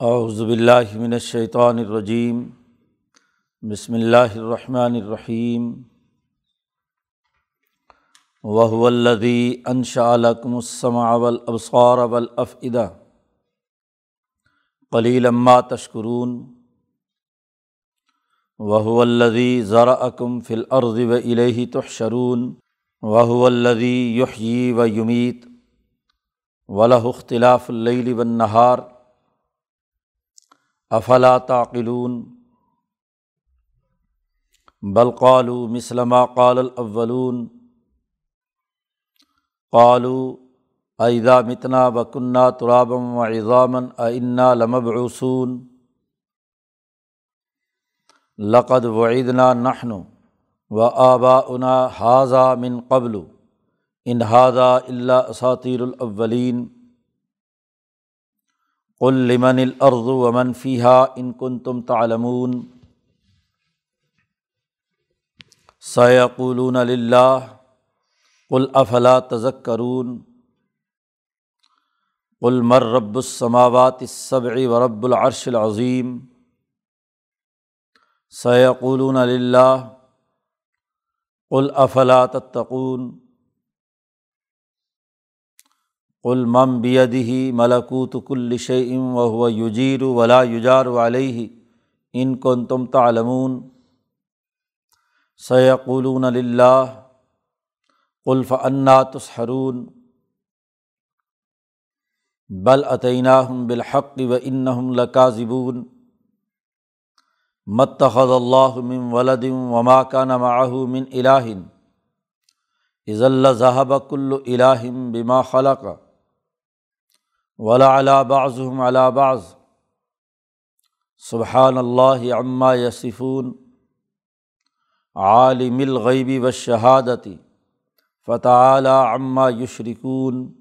اعوذ باللہ من الشیطان الرجیم، بسم اللہ الرحمن الرحیم وهو الذي انشأ لكم السمع والابصار والافئدہ۔ قلیلا ما تشکرون وهو الذي ذرأكم في الارض والیہ تحشرون وهو الذي يحيي ويميت وله اختلاف اللیل والنہار۔ افلا تعقلون بل قالوا مثل قال الاولون قالوا اذا متنا وكنا ترابا وعظاما ائنا لمبعوثون لقد وعدنا نحن وآباؤنا هذا من قبل ان هذا الا اساطیر الاولین لمن الارض ومن فیحہ ان کن تم تعلمون۔ سیقولون اللہ قل افلا تذکرون۔ قل مر رب السماوات السبع و رب العرش العظیم۔ سیقولون اللہ قل افلا تتقون۔ علمم بیدی ملکوت کل شعیم و یجیر ولا یجار علیہ ان کن تم تعلمون سیقولون اللہ قلف انا تسحرون بل عطینہ بالحق و انہم لکاذبون متخذ اللہ من ولدم وما کا نماہ من الہن عز اللہ ذہب کل الہم بما خلق ولا بعضهم على بعض. سبحان اللہ عما یسفون عالم الغیبی و شہادتی فتح عما یشرکون.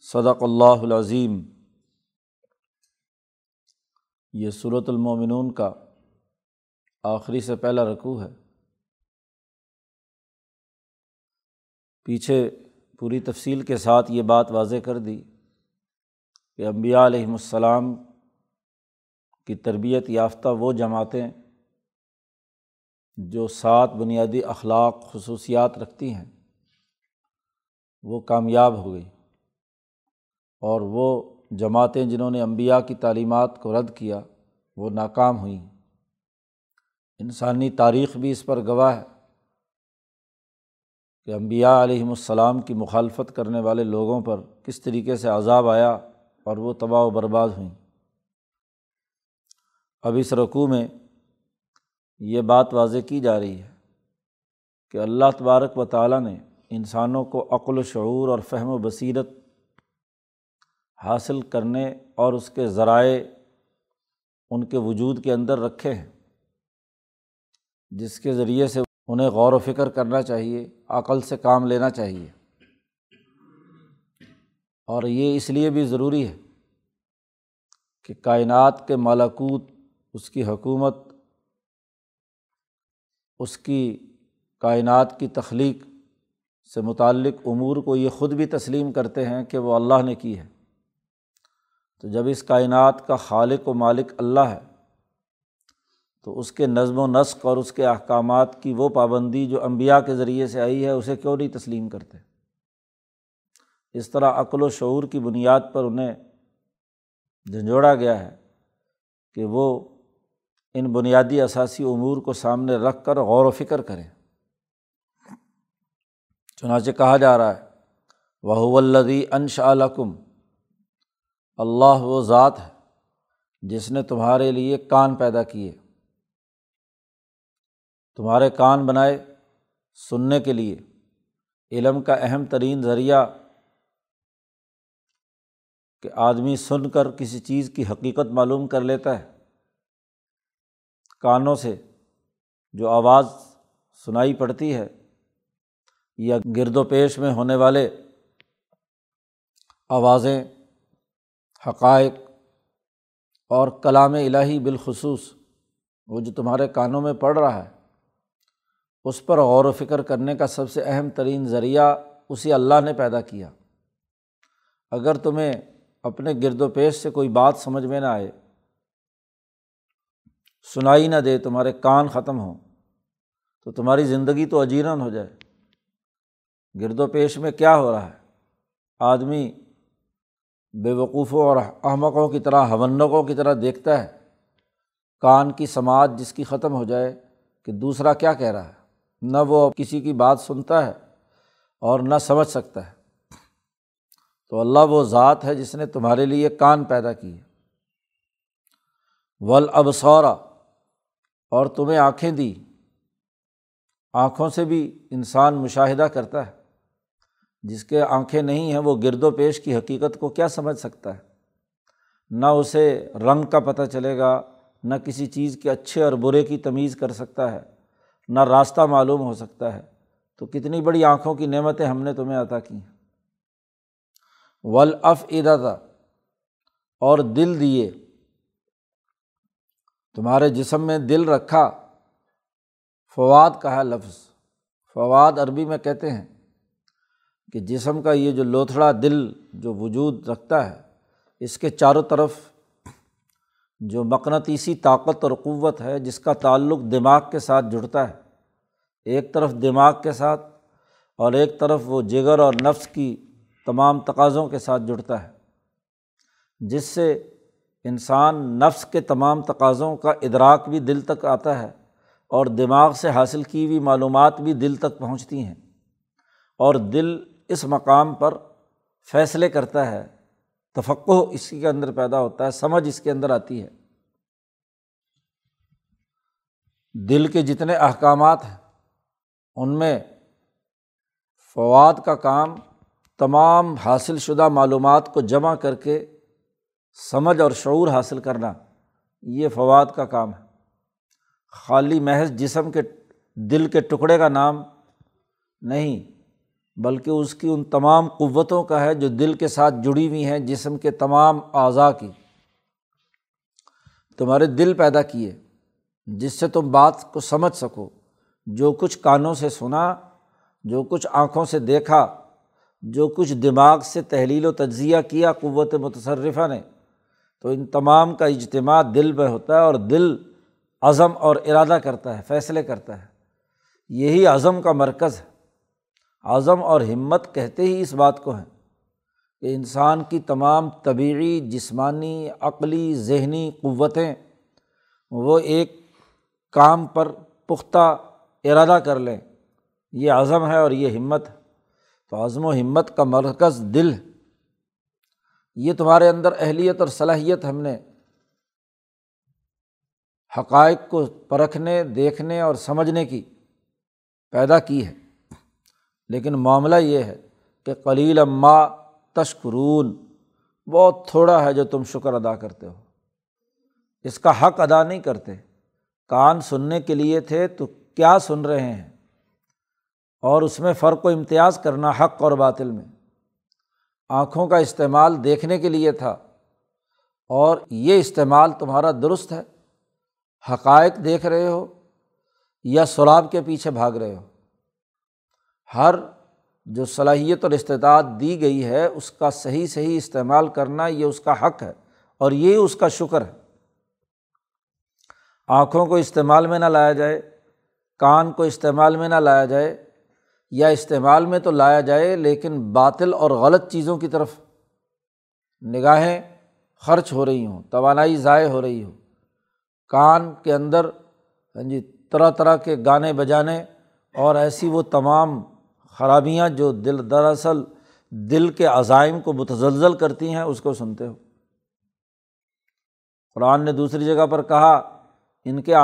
صدق اللہ العظیم. یہ صورت المومنون کا آخری سے پہلا رقوع ہے. پیچھے پوری تفصیل کے ساتھ یہ بات واضح کر دی. کہ امبیا علیہم السلام کی تربیت یافتہ وہ جماعتیں جو سات بنیادی اخلاق، خصوصیات رکھتی ہیں، وہ کامیاب ہو گئی۔ اور وہ جماعتیں جنہوں نے امبیا کی تعلیمات کو رد کیا، وہ ناکام ہوئیں۔ انسانی تاریخ بھی اس پر گواہ ہے کہ امبیا علیہم السلام کی مخالفت کرنے والے لوگوں پر کس طریقے سے عذاب آیا۔ اور وہ تباہ و برباد ہوئیں۔ اب اس رقوع میں یہ بات واضح کی جا رہی ہے کہ اللہ تبارک و تعالیٰ نے انسانوں کو عقل و شعور اور فہم و بصیرت حاصل کرنے اور اس کے ذرائع ان کے وجود کے اندر رکھے ہیں، جس کے ذریعے سے انہیں غور و فکر کرنا چاہیے، عقل سے کام لینا چاہیے۔ اور یہ اس لیے بھی ضروری ہے کہ کائنات کے مالاکوت اس کی حکومت، اس کی کائنات کی تخلیق سے متعلق امور کو یہ خود بھی تسلیم کرتے ہیں کہ وہ اللہ نے کی ہے۔ تو جب اس کائنات کا خالق و مالک اللہ ہے، تو اس کے نظم و نسق اور اس کے احکامات کی وہ پابندی جو امبیا کے ذریعے سے آئی ہے، اسے کیوں نہیں تسلیم کرتے؟ اس طرح عقل و شعور کی بنیاد پر انہیں جھنجھوڑا گیا ہے کہ وہ ان بنیادی اثاثی امور کو سامنے رکھ کر غور و فکر کریں۔ چنانچہ کہا جا رہا ہے وہ الدی انش علکم اللہ و ذات ہے جس نے تمہارے لیے کان پیدا کیے۔ تمہارے کان بنائے سننے کے لیے۔ علم کا اہم ترین ذریعہ کہ آدمی سن کر کسی چیز کی حقیقت معلوم کر لیتا ہے۔ کانوں سے جو آواز سنائی پڑتی ہے یا گرد و پیش میں ہونے والے آوازیں، حقائق اور کلام الہی بالخصوص، وہ جو تمہارے کانوں میں پڑ رہا ہے، اس پر غور و فکر کرنے کا سب سے اہم ترین ذریعہ اسی اللہ نے پیدا کیا۔ اگر تمہیں اپنے گرد و پیش سے کوئی بات سمجھ میں نہ آئے۔ سنائی نہ دے، تمہارے کان ختم ہوں۔ تو تمہاری زندگی تو اجیرن ہو جائے۔ گرد و پیش میں کیا ہو رہا ہے؟ آدمی بے وقوفوں اور احمقوں کی طرح ہونقوں کی طرح دیکھتا ہے۔ کان کی سماعت جس کی ختم ہو جائے کہ دوسرا کیا کہہ رہا ہے؟ نہ وہ کسی کی بات سنتا ہے اور نہ سمجھ سکتا ہے۔ تو اللہ وہ ذات ہے جس نے تمہارے لیے کان پیدا کی ول ابسورا اور تمہیں آنکھیں دی۔ آنکھوں سے بھی انسان مشاہدہ کرتا ہے۔ جس کے آنکھیں نہیں ہیں، وہ گرد و پیش کی حقیقت کو کیا سمجھ سکتا ہے؟ نہ اسے رنگ کا پتہ چلے گا، نہ کسی چیز کے اچھے اور برے کی تمیز کر سکتا ہے، نہ راستہ معلوم ہو سکتا ہے۔ تو کتنی بڑی آنکھوں کی نعمتیں ہم نے تمہیں عطا کی ہیں۔ ولاف ادا اور دل دیے۔ تمہارے جسم میں دل رکھا۔ فواد کہا لفظ۔ فواد عربی میں کہتے ہیں کہ جسم کا یہ جو لوتھڑا دل جو وجود رکھتا ہے، اس کے چاروں طرف جو مقناطیسی طاقت اور قوت ہے، جس کا تعلق دماغ کے ساتھ جڑتا ہے۔ ایک طرف دماغ کے ساتھ اور ایک طرف وہ جگر اور نفس کی تمام تقاضوں کے ساتھ جڑتا ہے، جس سے انسان نفس کے تمام تقاضوں کا ادراک بھی دل تک آتا ہے اور دماغ سے حاصل کی ہوئی معلومات بھی دل تک پہنچتی ہیں۔ اور دل اس مقام پر فیصلے کرتا ہے تفقع اس کے اندر پیدا ہوتا ہے، سمجھ اس کے اندر آتی ہے۔ دل کے جتنے احکامات ہیں، ان میں فواد کا کام تمام حاصل شدہ معلومات کو جمع کر کے سمجھ اور شعور حاصل کرنا یہ فواد کا کام ہے۔ خالی محض جسم کے دل کے ٹکڑے کا نام نہیں، بلکہ اس کی ان تمام قوتوں کا ہے جو دل کے ساتھ جڑی ہوئی ہیں، جسم کے تمام اعضاء کی۔ تمہارے دل پیدا کیے، جس سے تم بات کو سمجھ سکو۔ جو کچھ کانوں سے سنا، جو کچھ آنکھوں سے دیکھا جو کچھ دماغ سے تحلیل و تجزیہ کیا قوت متصرفہ نے، تو ان تمام کا اجتماع دل میں ہوتا ہے اور دل عزم اور ارادہ کرتا ہے، فیصلے کرتا ہے۔ یہی عزم کا مرکز ہے۔ عزم اور ہمت کہتے ہی اس بات کو ہیں کہ انسان کی تمام طبعی جسمانی، عقلی، ذہنی قوتیں وہ ایک کام پر پختہ ارادہ کر لیں۔ یہ عزم ہے اور یہ ہمت ہے۔ عزم و ہمت کا مرکز دل۔ ہے یہ تمہارے اندر اہلیت اور صلاحیت ہم نے۔ حقائق کو پرکھنے، دیکھنے اور سمجھنے کی پیدا کی ہے۔ لیکن معاملہ یہ ہے کہ کلیل اماں تشکرون بہت تھوڑا ہے جو تم شکر ادا کرتے ہو۔ اس کا حق ادا نہیں کرتے۔ کان سننے کے لیے تھے تو کیا سن رہے ہیں؟ اور اس میں فرق و امتیاز کرنا حق اور باطل میں۔ آنکھوں کا استعمال دیکھنے کے لیے تھا۔ اور یہ استعمال تمہارا درست ہے۔ حقائق دیکھ رہے ہو یا سراب کے پیچھے بھاگ رہے ہو۔ ہر جو صلاحیت اور استطاعت دی گئی ہے، اس کا صحیح صحیح استعمال کرنا یہ اس کا حق ہے اور یہ اس کا شکر ہے۔ آنکھوں کو استعمال میں نہ لایا جائے، کان کو استعمال میں نہ لایا جائے یا استعمال میں تو لایا جائے لیکن باطل اور غلط چیزوں کی طرف نگاہیں خرچ ہو رہی ہوں، توانائی ضائع ہو رہی ہو کان کے اندر ہاں جی طرح طرح کے گانے بجانے اور ایسی وہ تمام خرابیاں جو دل، دراصل دل کے عزائم کو متزلزل کرتی ہیں، اس کو سنتے ہو۔ قرآن نے دوسری جگہ پر کہا، ان کے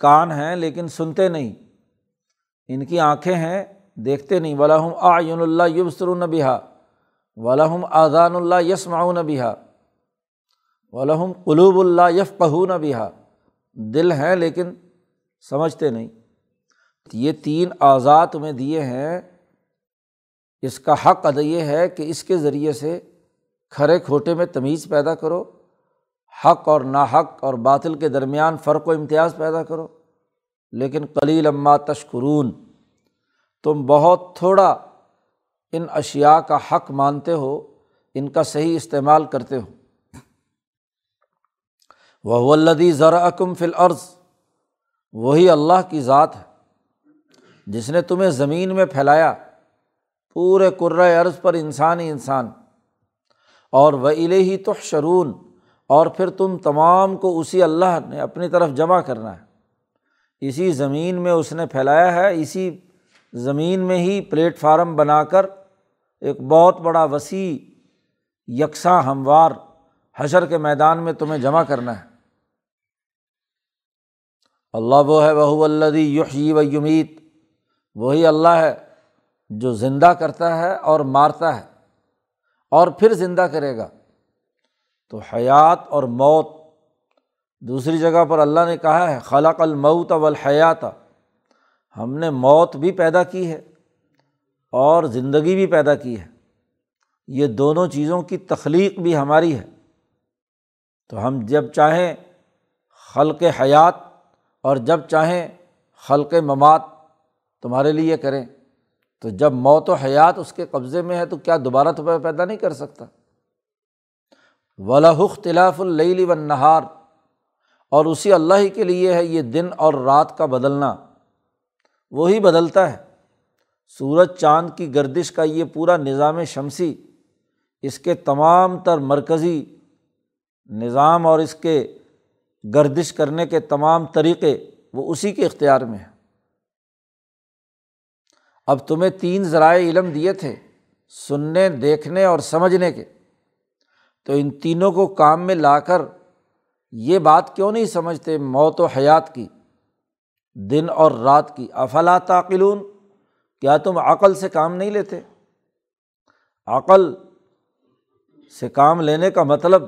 کان ہیں لیکن سنتے نہیں۔ ان کی آنکھیں ہیں دیکھتے نہیں۔ ولاحم آئین اللہ یبسر النبیہ ولاحم آذان اللہ یس معاون بہا ولحم قلوب اللہ یف پہون بہا دل ہیں لیکن سمجھتے نہیں۔ یہ تین اعضاء تمہیں دیے ہیں۔ اس کا حق ادا یہ ہے کہ اس کے ذریعے سے کھرے کھوٹے میں تمیز پیدا کرو۔ حق اور نا حق اور باطل کے درمیان فرق و امتیاز پیدا کرو۔ لیکن کلیل اماں تشکرون۔ تم بہت تھوڑا ان اشیا کا حق مانتے ہو، ان کا صحیح استعمال کرتے ہو۔ وہ الدی ذرا کم فل عرض وہی اللہ کی ذات ہے، جس نے تمہیں زمین میں پھیلایا، پورے عرض پر انسان ہی انسان۔ اور وہ ہی تو شرون اور پھر تم تمام کو اسی اللہ نے اپنی طرف جمع کرنا ہے۔ اسی زمین میں اس نے پھیلایا ہے، اسی زمین میں ہی پلیٹ فارم بنا کر ایک بہت بڑا وسیع یکساں ہموار حشر کے میدان میں تمہیں جمع کرنا ہے۔ اللہ وہ ہے وہ اللہ یحیی و یمیت۔ وہی اللہ ہے جو زندہ کرتا ہے اور مارتا ہے اور پھر زندہ کرے گا۔ تو حیات اور موت، دوسری جگہ پر اللہ نے کہا ہے، خلق المعت والحیات ہم نے موت بھی پیدا کی ہے اور زندگی بھی پیدا کی ہے۔ یہ دونوں چیزوں کی تخلیق بھی ہماری ہے۔ تو ہم جب چاہیں خلق حیات اور جب چاہیں خلق ممات تمہارے لیے کریں، تو جب موت و حیات اس کے قبضے میں ہے تو کیا دوبارہ تو پیدا نہیں کر سکتا؟ ولاح اختلاف اللیلی و نہار اور اسی اللہ ہی کے لیے ہے یہ دن اور رات کا بدلنا۔ وہی بدلتا ہے۔ سورج چاند کی گردش کا یہ پورا نظام شمسی، اس کے تمام تر مرکزی نظام اور اس کے گردش کرنے کے تمام طریقے وہ اسی کے اختیار میں ہیں۔ اب تمہیں تین ذرائع علم دیے تھے، سننے، دیکھنے اور سمجھنے کے۔ تو ان تینوں کو کام میں لا کر یہ بات کیوں نہیں سمجھتے موت و حیات کی؟ دن اور رات کی۔ افلا تعقلون؟ کیا تم عقل سے کام نہیں لیتے؟ عقل سے کام لینے کا مطلب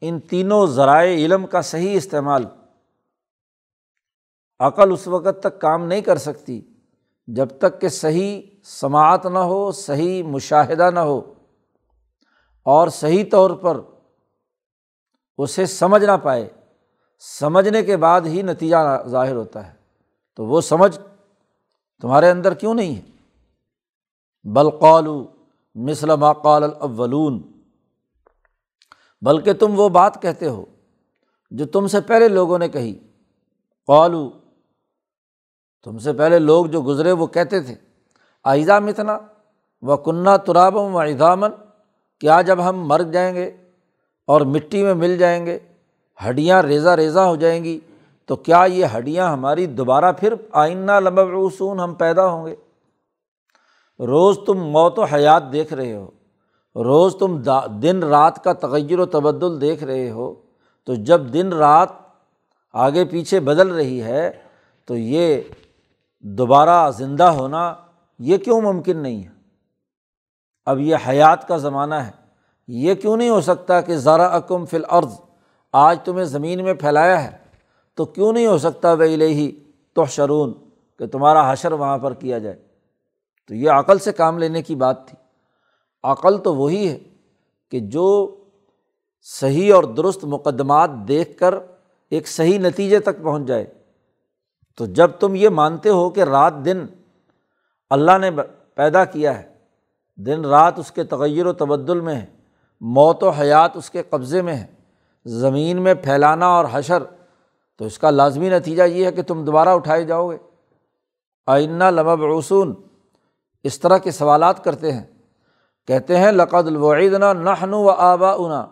ان تینوں ذرائع علم کا صحیح استعمال۔ عقل اس وقت تک کام نہیں کر سکتی جب تک کہ صحیح سماعت نہ ہو، صحیح مشاہدہ نہ ہو۔ اور صحیح طور پر اسے سمجھ نہ پائے۔ سمجھنے کے بعد ہی نتیجہ ظاہر ہوتا ہے۔ تو وہ سمجھ تمہارے اندر کیوں نہیں ہے؟ بلقالو مثلم قال الاولون۔ بلکہ تم وہ بات کہتے ہو جو تم سے پہلے لوگوں نے کہی۔ قالو، تم سے پہلے لوگ جو گزرے وہ کہتے تھے۔ آئزہ متنا و کنہ ترابم و اضامن کیا جب ہم مر جائیں گے اور مٹی میں مل جائیں گے، ہڈیاں ریزہ ریزہ ہو جائیں گی۔ تو کیا یہ ہڈیاں ہماری دوبارہ پھر آئینہ لمبعوسون ہم پیدا ہوں گے؟ روز تم موت و حیات دیکھ رہے ہو، روز تم دن رات کا تغیر و تبدل دیکھ رہے ہو، تو جب دن رات آگے پیچھے بدل رہی ہے تو یہ دوبارہ زندہ ہونا یہ کیوں ممکن نہیں ہے؟ اب یہ حیات کا زمانہ ہے، یہ کیوں نہیں ہو سکتا کہ ذرا اکم فل عرض آج تمہیں زمین میں پھیلایا ہے؟ تو کیوں نہیں ہو سکتا وہی ہی تو شرون کہ تمہارا حشر وہاں پر کیا جائے؟ تو یہ عقل سے کام لینے کی بات تھی۔ عقل تو وہی ہے کہ جو صحیح اور درست مقدمات دیکھ کر ایک صحیح نتیجے تک پہنچ جائے۔ تو جب تم یہ مانتے ہو کہ رات دن اللہ نے پیدا کیا ہے، دن رات اس کے تغیر و تبدل میں ہے، موت و حیات اس کے قبضے میں ہے، زمین میں پھیلانا اور حشر تو اس کا لازمی نتیجہ یہ ہے کہ تم دوبارہ اٹھائے جاؤ گے۔ آئینہ لمب رسون اس طرح کے سوالات کرتے ہیں۔ کہتے ہیں، لقد الوعیدنا نحن و آبا انا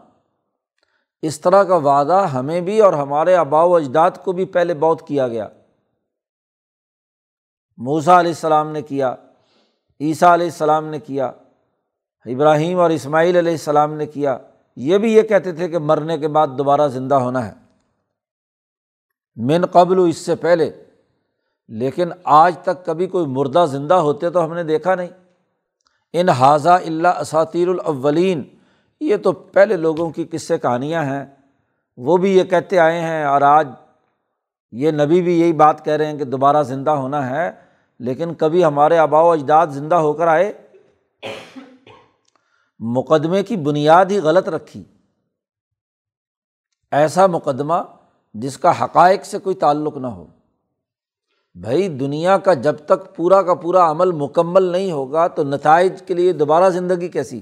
اس طرح کا وعدہ ہمیں بھی اور ہمارے آبا و اجداد کو بھی پہلے بہت کیا گیا۔ موسا علیہ السلام نے کیا، عیسیٰ علیہ السلام نے کیا، ابراہیم اور اسماعیل علیہ السلام نے کیا۔ یہ بھی یہ کہتے تھے کہ مرنے کے بعد دوبارہ زندہ ہونا ہے۔ من قبل اس سے پہلے۔ لیکن آج تک کبھی کوئی مردہ زندہ ہوتے تو ہم نے دیکھا نہیں۔ ان حاضہ اللہ اساتیر الاولین۔ یہ تو پہلے لوگوں کی قصے کہانیاں ہیں۔ وہ بھی یہ کہتے آئے ہیں اور آج یہ نبی بھی یہی بات کہہ رہے ہیں کہ دوبارہ زندہ ہونا ہے۔ لیکن کبھی ہمارے آبا و اجداد زندہ ہو کر آئے۔ مقدمے کی بنیاد ہی غلط رکھی۔ ایسا مقدمہ جس کا حقائق سے کوئی تعلق نہ ہو۔ بھائی، دنیا کا جب تک پورا کا پورا عمل مکمل نہیں ہوگا تو نتائج کے لیے دوبارہ زندگی کیسی؟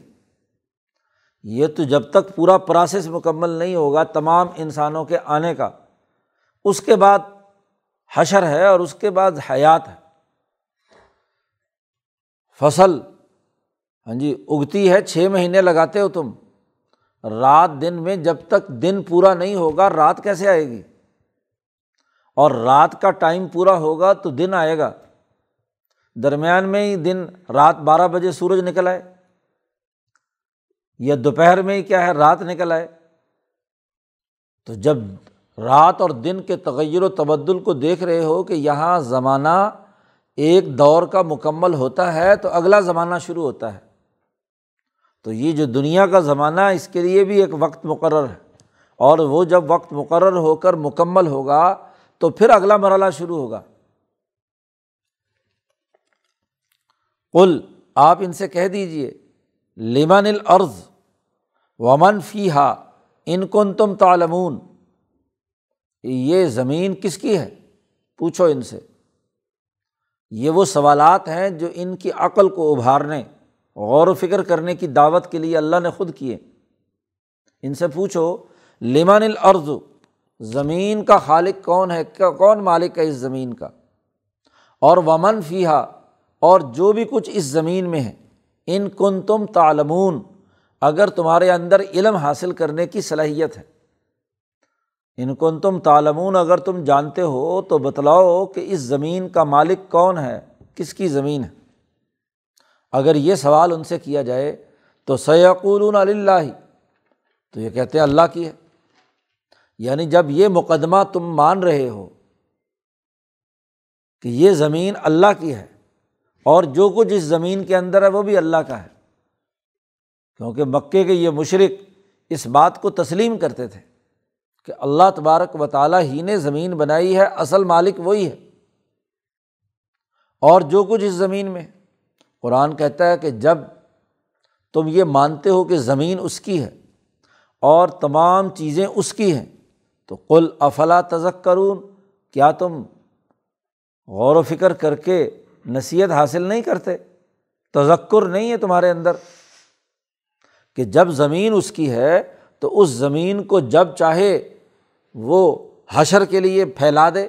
یہ تو جب تک پورا پروسیس مکمل نہیں ہوگا تمام انسانوں کے آنے کا۔ اس کے بعد حشر ہے اور اس کے بعد حیات ہے۔ فصل ہاں جی اگتی ہے، چھ مہینے لگاتے ہو تم۔ رات دن میں جب تک دن پورا نہیں ہوگا، رات کیسے آئے گی؟ اور رات کا ٹائم پورا ہوگا تو دن آئے گا۔ درمیان میں ہی دن رات بارہ بجے سورج نکل آئے۔ یا دوپہر میں ہی کیا ہے، رات نکل آئے۔ تو جب رات اور دن کے تغیر و تبدل کو دیکھ رہے ہو کہ یہاں زمانہ ایک دور کا مکمل ہوتا ہے، تو اگلا زمانہ شروع ہوتا ہے۔ تو یہ جو دنیا کا زمانہ اس کے لیے بھی ایک وقت مقرر ہے۔ اور وہ جب وقت مقرر ہو کر مکمل ہوگا، تو پھر اگلا مرحلہ شروع ہوگا۔ کل آپ ان سے کہہ دیجیے لمن العرض ومن فی ہا ان کن تم تالمون یہ زمین کس کی ہے؟ پوچھو ان سے۔ یہ وہ سوالات ہیں جو ان کی عقل کو ابھارنے۔ غور و فکر کرنے کی دعوت کے لیے اللہ نے خود کیے۔ ان سے پوچھو، لمن العرض زمین کا خالق کون ہے؟ کون مالک ہے اس زمین کا؟ اور ومن فیحا اور جو بھی کچھ اس زمین میں ہے۔ ان کن تم تالمون اگر تمہارے اندر علم حاصل کرنے کی صلاحیت ہے۔ ان کن تم تالمون اگر تم جانتے ہو تو بتلاؤ کہ اس زمین کا مالک کون ہے؟ کس کی زمین ہے؟ اگر یہ سوال ان سے کیا جائے تو سیقول اللہ تو یہ کہتے ہیں اللہ کی ہے۔ یعنی جب یہ مقدمہ تم مان رہے ہو کہ یہ زمین اللہ کی ہے اور جو کچھ اس زمین کے اندر ہے وہ بھی اللہ کا ہے، کیونکہ مکے کے یہ مشرق اس بات کو تسلیم کرتے تھے کہ اللہ تبارک و تعالیٰ ہی نے زمین بنائی ہے، اصل مالک وہی ہے۔ اور جو کچھ اس زمین میں قرآن کہتا ہے کہ جب تم یہ مانتے ہو کہ زمین اس کی ہے اور تمام چیزیں اس کی ہیں، تو کل افلا تزک کرون کیا تم غور و فکر کر کے نصیحت حاصل نہیں کرتے؟ تذکر نہیں ہے تمہارے اندر کہ جب زمین اس کی ہے، تو اس زمین کو جب چاہے وہ حشر کے لیے پھیلا دے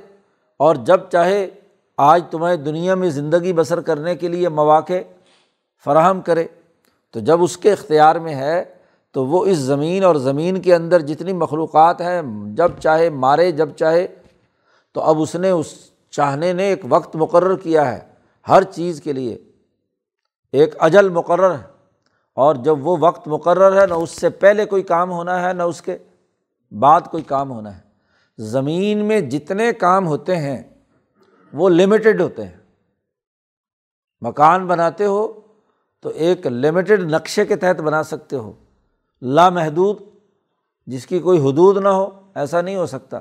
اور جب چاہے آج تمہیں دنیا میں زندگی بسر کرنے کے لیے مواقع فراہم کرے، تو جب اس کے اختیار میں ہے، تو وہ اس زمین اور زمین کے اندر جتنی مخلوقات ہیں، جب چاہے مارے، جب چاہے، تو اب اس نے اس چاہنے نے ایک وقت مقرر کیا ہے ہر چیز کے لیے۔ ایک اجل مقرر ہے، اور جب وہ وقت مقرر ہے، نہ اس سے پہلے کوئی کام ہونا ہے، نہ اس کے بعد کوئی کام ہونا ہے۔ زمین میں جتنے کام ہوتے ہیں وہ لمیٹیڈ ہوتے ہیں۔ مکان بناتے ہو تو ایک لمیٹیڈ نقشے کے تحت بنا سکتے ہو۔ لامحدود، جس کی کوئی حدود نہ ہو، ایسا نہیں ہو سکتا۔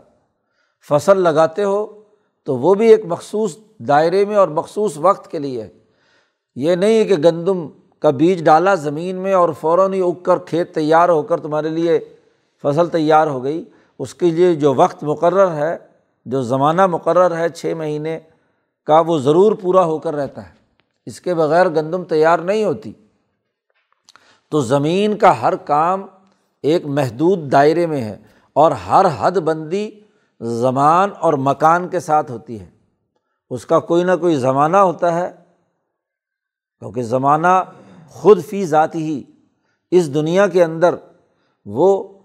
فصل لگاتے ہو تو وہ بھی ایک مخصوص دائرے میں اور مخصوص وقت کے لیے ہے۔ یہ نہیں ہے کہ گندم کا بیج ڈالا زمین میں اور فوراً ہی اگ کر کھیت تیار ہو کر تمہارے لیے فصل تیار ہو گئی۔ اس کے لیے جو وقت مقرر ہے جو زمانہ مقرر ہے چھ مہینے کا وہ ضرور پورا ہو کر رہتا ہے۔ اس کے بغیر گندم تیار نہیں ہوتی۔ تو زمین کا ہر کام ایک محدود دائرے میں ہے اور ہر حد بندی زمان اور مکان کے ساتھ ہوتی ہے۔ اس کا کوئی نہ کوئی زمانہ ہوتا ہے، کیونکہ زمانہ خود فی ذاتی ہی اس دنیا کے اندر وہ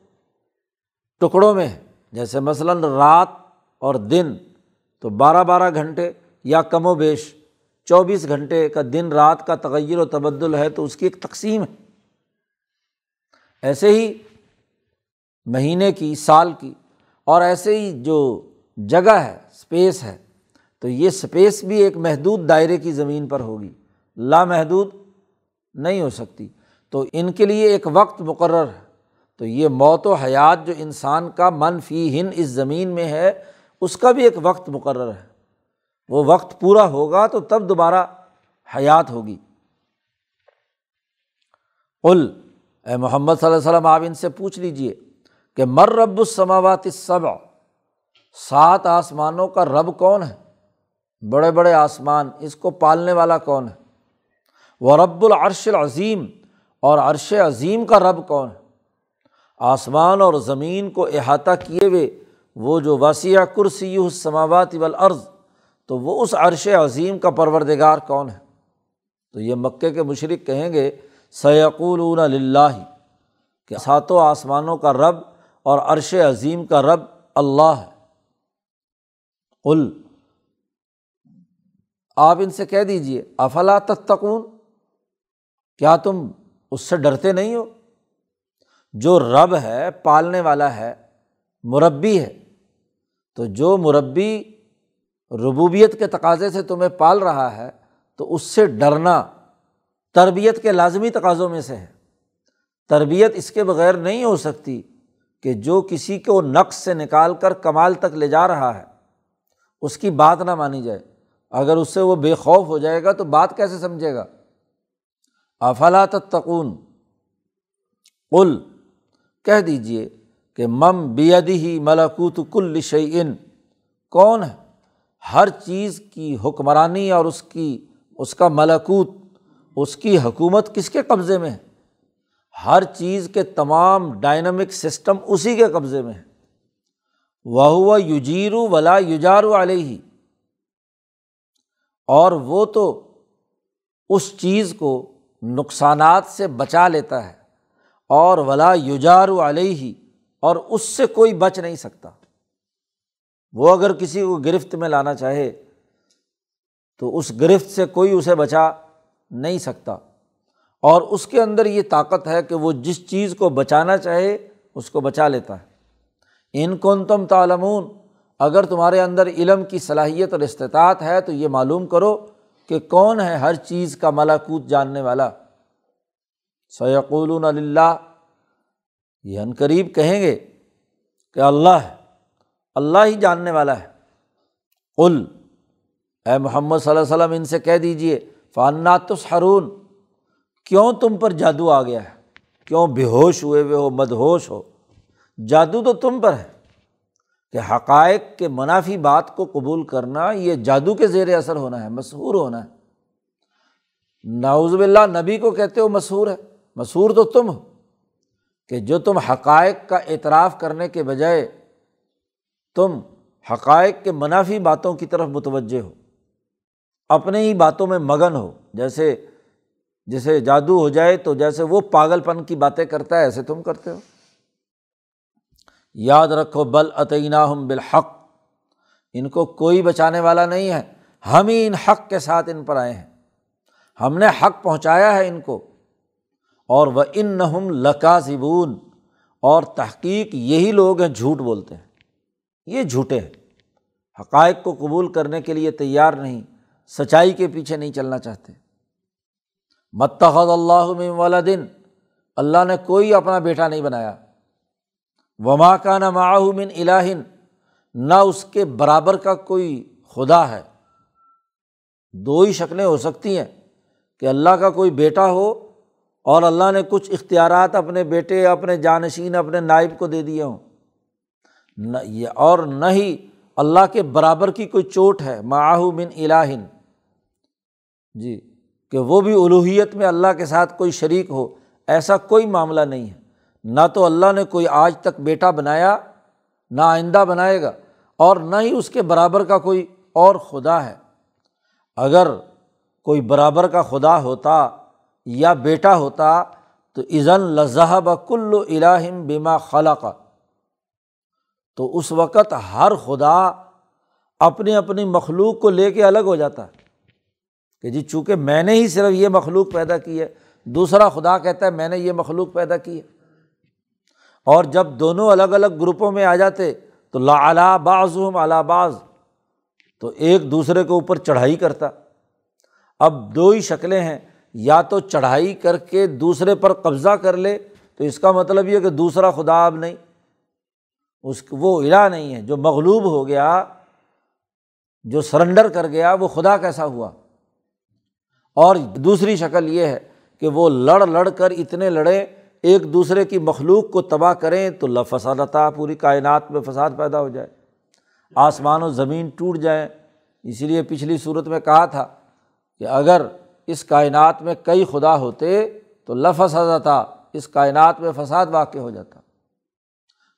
ٹکڑوں میں ہے۔ جیسے مثلاً رات اور دن تو بارہ بارہ گھنٹے یا کم و بیش چوبیس گھنٹے کا دن رات کا تغیر و تبدل ہے تو اس کی ایک تقسیم ہے۔ ایسے ہی مہینے کی، سال کی اور ایسے ہی جو جگہ ہے اسپیس ہے، تو یہ اسپیس بھی ایک محدود دائرے کی زمین پر ہوگی۔ لامحدود نہیں ہو سکتی۔ تو ان کے لیے ایک وقت مقرر ہے۔ تو یہ موت و حیات جو انسان کا منفی ہن اس زمین میں ہے اس کا بھی ایک وقت مقرر ہے۔ وہ وقت پورا ہوگا تو تب دوبارہ حیات ہوگی۔ قل، اے محمد صلی اللہ علیہ وسلم، آپ ان سے پوچھ لیجیے کہ مر رب السماوات سب سات آسمانوں کا رب کون ہے؟ بڑے بڑے آسمان، اس کو پالنے والا کون ہے؟ وہ رب العرش العظیم، اور عرش عظیم کا رب کون ہے؟ آسمان اور زمین کو احاطہ کیے ہوئے وہ جو وسیع کرسی سماوات والارض، تو وہ اس عرش عظیم کا پروردگار کون ہے؟ تو یہ مکے کے مشرق کہیں گے سیقول اللہ کہ ساتوں آسمانوں کا رب اور عرش عظیم کا رب اللہ ہے۔ قل، آپ ان سے کہہ دیجیے افلا تتقون؟ کیا تم اس سے ڈرتے نہیں ہو؟ جو رب ہے، پالنے والا ہے، مربی ہے۔ تو جو مربی ربوبیت کے تقاضے سے تمہیں پال رہا ہے، تو اس سے ڈرنا تربیت کے لازمی تقاضوں میں سے ہے۔ تربیت اس کے بغیر نہیں ہو سکتی کہ جو کسی کو نقص سے نکال کر کمال تک لے جا رہا ہے۔ اس کی بات نہ مانی جائے۔ اگر اس سے وہ بے خوف ہو جائے گا تو بات کیسے سمجھے گا؟ افلاط تقون قل، کہہ دیجیے کہ مم بیدی ہی ملکوت کل شعین کون ہے؟ ہر چیز کی حکمرانی اور اس کی، اس کا ملکوت، اس کی حکومت کس کے قبضے میں ہے؟ ہر چیز کے تمام ڈائنمک سسٹم اسی کے قبضے میں ہے۔ وہ ہوا یوجیرو ولا یوجارو علیہ۔ اور وہ تو اس چیز کو نقصانات سے بچا لیتا ہے۔ اور ولا یوجارو علیہ۔ اور اس سے کوئی بچ نہیں سکتا۔ وہ اگر کسی کو گرفت میں لانا چاہے تو اس گرفت سے کوئی اسے بچا نہیں سکتا۔ اور اس کے اندر یہ طاقت ہے کہ وہ جس چیز کو بچانا چاہے اس کو بچا لیتا ہے۔ ان کون تم تالمون اگر تمہارے اندر علم کی صلاحیت اور استطاعت ہے تو یہ معلوم کرو کہ کون ہے ہر چیز کا ملاکوت جاننے والا۔ سیقول اللہ یہ عن قریب کہیں گے کہ اللہ ہے، اللہ ہی جاننے والا ہے۔ قل، اے محمد صلی اللہ علیہ وسلم، ان سے کہہ دیجیے فانات ہرون کیوں تم پر جادو آ گیا ہے؟ کیوں بے ہوش ہوئے ہوئے ہو مد ہوش ہو؟ جادو تو تم پر ہے کہ حقائق کے منافی بات کو قبول کرنا یہ جادو کے زیر اثر ہونا ہے، مشہور ہونا ہے۔ ناؤز باللہ، نبی کو کہتے ہو مشہور ہے، مشہور تو تم ہو۔ کہ جو تم حقائق کا اعتراف کرنے کے بجائے تم حقائق کے منافی باتوں کی طرف متوجہ ہو، اپنے ہی باتوں میں مگن ہو، جیسے جیسے جادو ہو جائے تو جیسے وہ پاگل پن کی باتیں کرتا ہے، ایسے تم کرتے ہو۔ یاد رکھو، بل عطینہ ہم بالحق، ان کو کوئی بچانے والا نہیں ہے۔ ہم ہی ان حق کے ساتھ ان پر آئے ہیں۔ ہم نے حق پہنچایا ہے ان کو۔ اور وہ ان نہ لکا اور تحقیق یہی لوگ ہیں جھوٹ بولتے ہیں۔ یہ جھوٹے ہیں۔ حقائق کو قبول کرنے کے لیے تیار نہیں، سچائی کے پیچھے نہیں چلنا چاہتے۔ متحد اللہ والا دن اللہ نے کوئی اپنا بیٹا نہیں بنایا۔ وما کا نہ معاہمن الہن نہ اس کے برابر کا کوئی خدا ہے۔ دو ہی شکلیں ہو سکتی ہیں کہ اللہ کا کوئی بیٹا ہو اور اللہ نے کچھ اختیارات اپنے بیٹے، اپنے جانشین، اپنے نائب کو دے دیے ہوں۔ نہ یہ، اور نہ ہی اللہ کے برابر کی کوئی چوٹ ہے۔ معاہو بن الہن۔ جی کہ وہ بھی الوحیت میں اللہ کے ساتھ کوئی شریک ہو، ایسا کوئی معاملہ نہیں ہے۔ نہ تو اللہ نے کوئی آج تک بیٹا بنایا، نہ آئندہ بنائے گا، اور نہ ہی اس کے برابر کا کوئی اور خدا ہے۔ اگر کوئی برابر کا خدا ہوتا یا بیٹا ہوتا تو عزن لذہ بکل الہم بیما خلا کا تو اس وقت ہر خدا اپنی اپنی مخلوق کو لے کے الگ ہو جاتا ہے کہ جی چونکہ میں نے ہی صرف یہ مخلوق پیدا کی ہے، دوسرا خدا کہتا ہے میں نے یہ مخلوق پیدا کی ہے۔ اور جب دونوں الگ الگ گروپوں میں آ جاتے تو لا بعض اعلیٰ بعض، تو ایک دوسرے کے اوپر چڑھائی کرتا۔ اب دو ہی شکلیں ہیں۔ یا تو چڑھائی کر کے دوسرے پر قبضہ کر لے، تو اس کا مطلب یہ کہ دوسرا خدا اب نہیں، اس وہ الا نہیں ہے، جو مغلوب ہو گیا، جو سرنڈر کر گیا، وہ خدا کیسا ہوا؟ اور دوسری شکل یہ ہے کہ وہ لڑ لڑ کر اتنے لڑے، ایک دوسرے کی مخلوق کو تباہ کریں تو لفسادتا پوری کائنات میں فساد پیدا ہو جائے، آسمان و زمین ٹوٹ جائیں۔ اسی لیے پچھلی صورت میں کہا تھا کہ اگر اس کائنات میں کئی خدا ہوتے تو لفسادتا اس کائنات میں فساد واقع ہو جاتا۔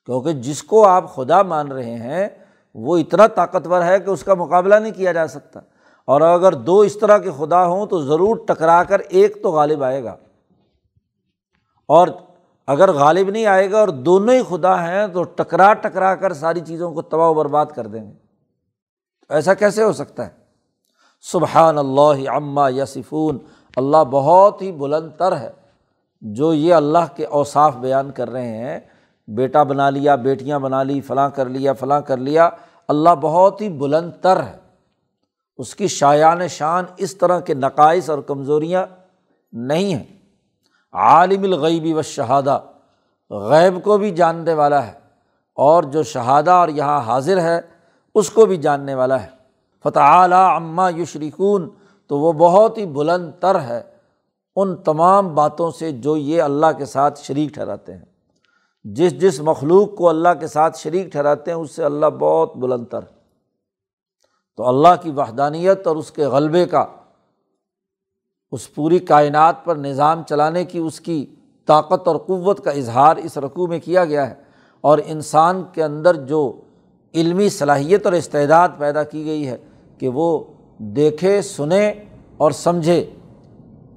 کیونکہ جس کو آپ خدا مان رہے ہیں، وہ اتنا طاقتور ہے کہ اس کا مقابلہ نہیں کیا جا سکتا۔ اور اگر دو اس طرح کے خدا ہوں تو ضرور ٹکرا کر ایک تو غالب آئے گا۔ اور اگر غالب نہیں آئے گا اور دونوں ہی خدا ہیں تو ٹکرا ٹکرا کر ساری چیزوں کو تباہ و برباد کر دیں گے۔ ایسا کیسے ہو سکتا ہے؟ سبحان اللہ عما یا سفون اللہ بہت ہی بلند تر ہے۔ جو یہ اللہ کے اوصاف بیان کر رہے ہیں، بیٹا بنا لیا، بیٹیاں بنا لی، فلاں کر لیا، فلاں کر لیا، اللہ بہت ہی بلند تر ہے۔ اس کی شایان شان اس طرح کے نقائص اور کمزوریاں نہیں ہیں۔ عالم الغیبی و شہادہ غیب کو بھی جاننے والا ہے اور جو شہادہ اور یہاں حاضر ہے، اس کو بھی جاننے والا ہے۔ فتح اعلیٰ اماں یشریکون تو وہ بہت ہی بلند تر ہے ان تمام باتوں سے جو یہ اللہ کے ساتھ شریک ٹھہراتے ہیں۔ جس جس مخلوق کو اللہ کے ساتھ شریک ٹھہراتے ہیں، اس سے اللہ بہت بلند تر تو اللہ کی وحدانیت اور اس کے غلبے کا، اس پوری کائنات پر نظام چلانے کی، اس کی طاقت اور قوت کا اظہار اس رقوع میں کیا گیا ہے۔ اور انسان کے اندر جو علمی صلاحیت اور استعداد پیدا کی گئی ہے کہ وہ دیکھے، سنے اور سمجھے۔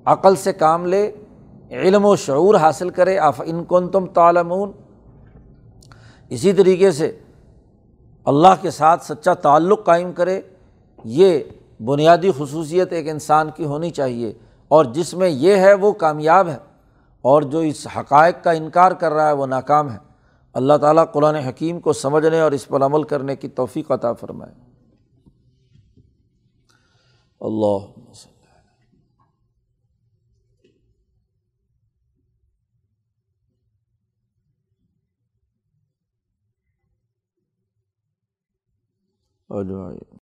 عقل سے کام لے، علم و شعور حاصل کرے۔ آف ان کن تم تعلمون۔ اسی طریقے سے اللہ کے ساتھ سچا تعلق قائم کرے۔ یہ بنیادی خصوصیت ایک انسان کی ہونی چاہیے۔ اور جس میں یہ ہے، وہ کامیاب ہے۔ اور جو اس حقائق کا انکار کر رہا ہے، وہ ناکام ہے۔ اللہ تعالیٰ قرآن حکیم کو سمجھنے اور اس پر عمل کرنے کی توفیق عطا فرمائے۔ اللہ اجمعین